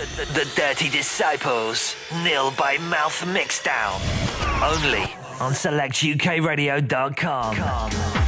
The, Dirty Disciples, nil by mouth mixdown. Only on selectukradio.com.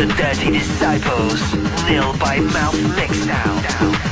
the dirty disciples, nil by mouth Mixdown.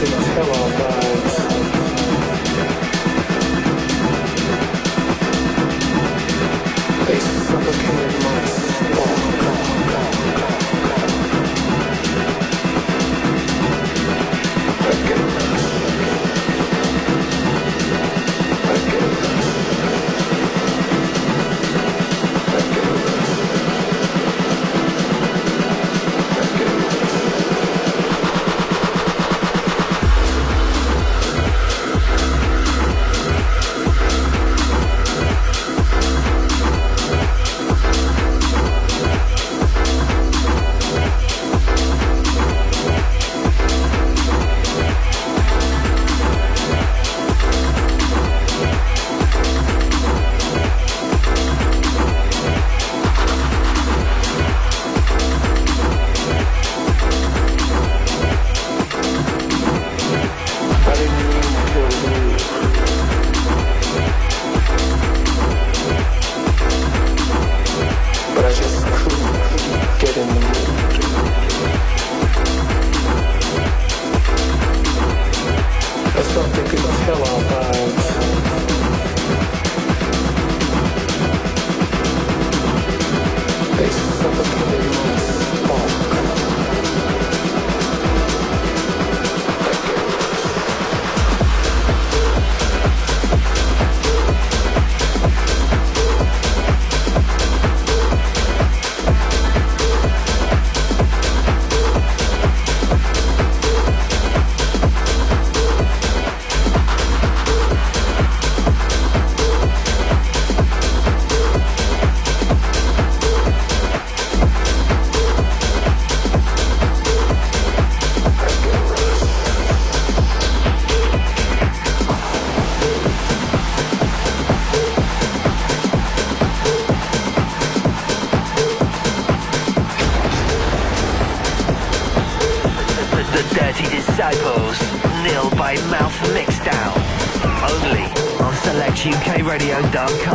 くの下は Now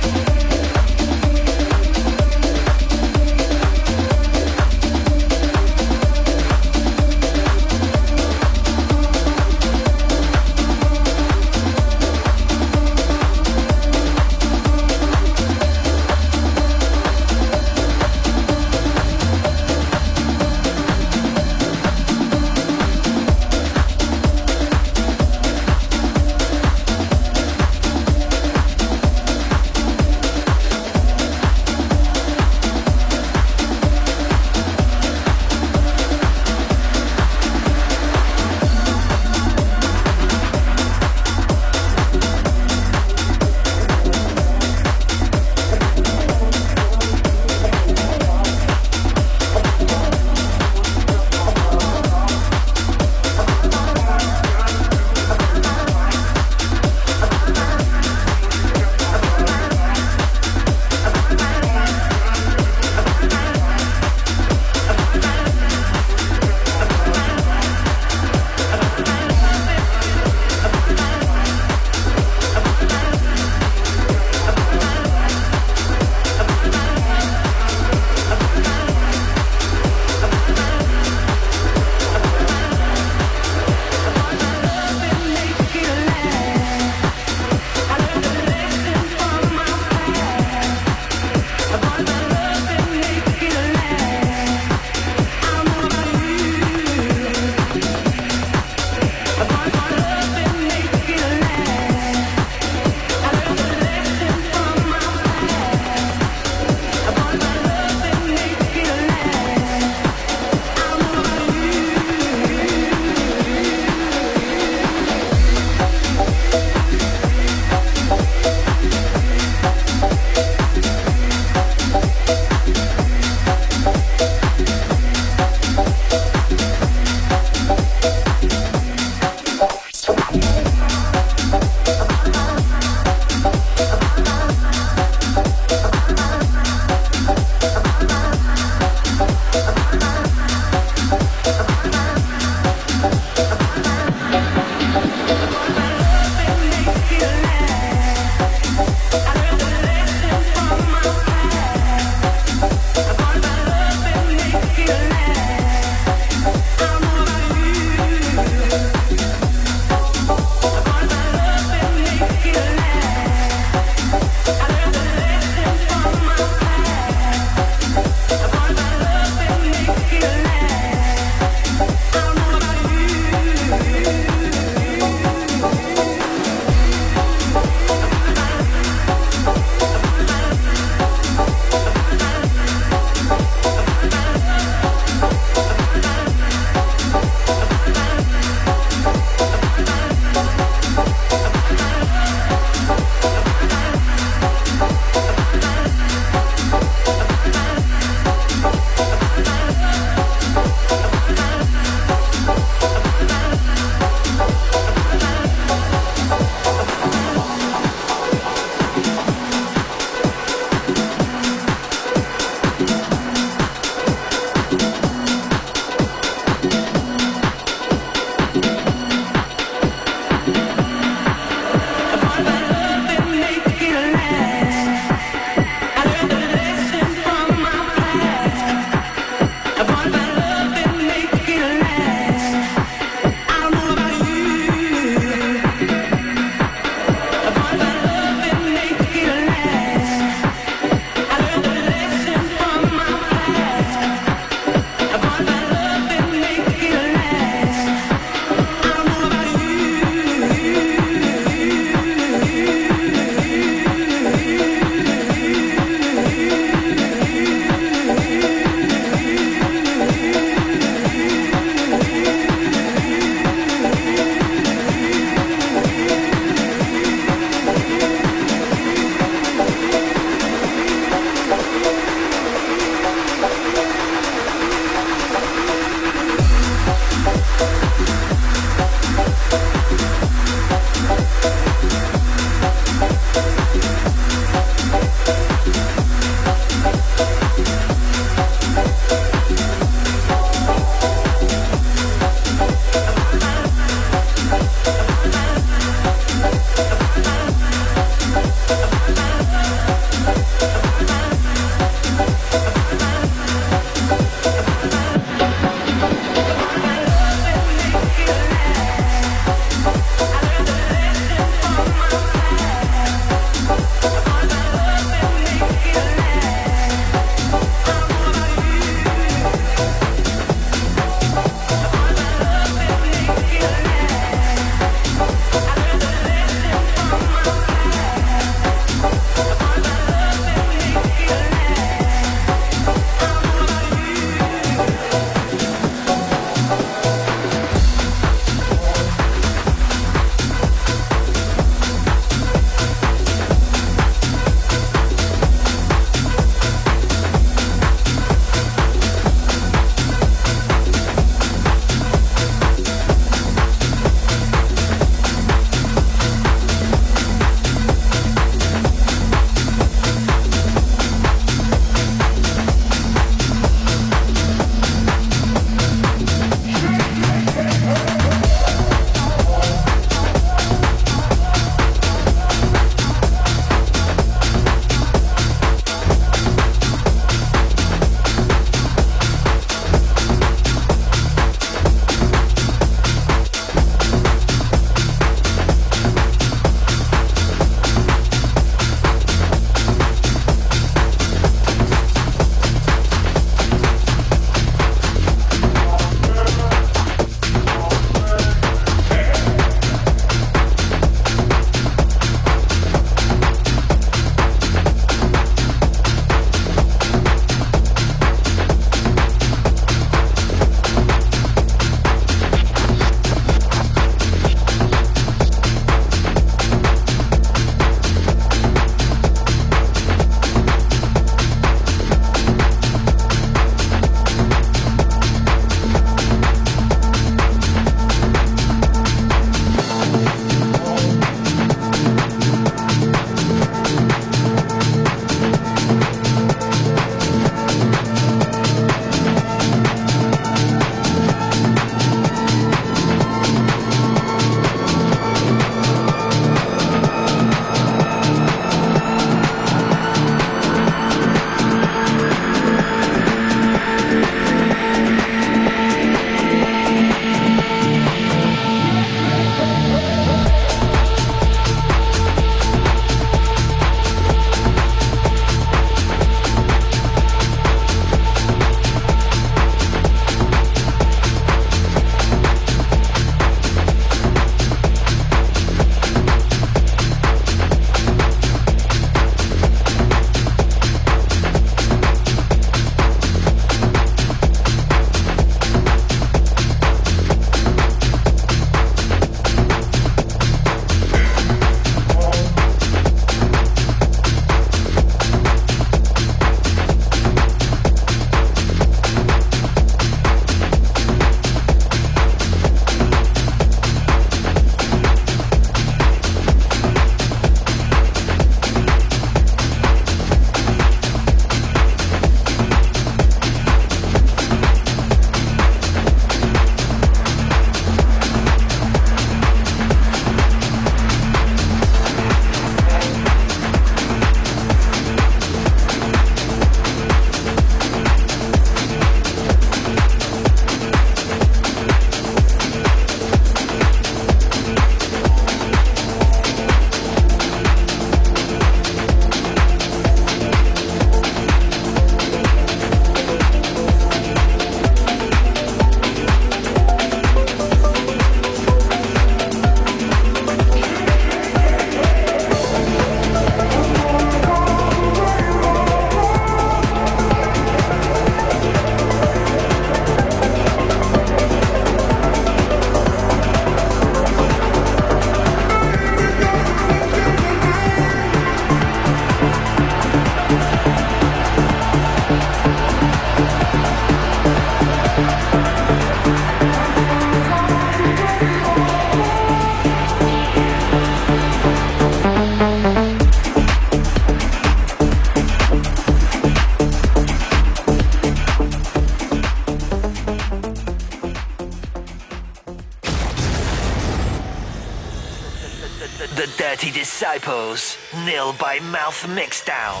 Dirty Disciples, Nil by Mouth Mixdown.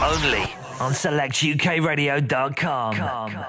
Only on selectukradio.com.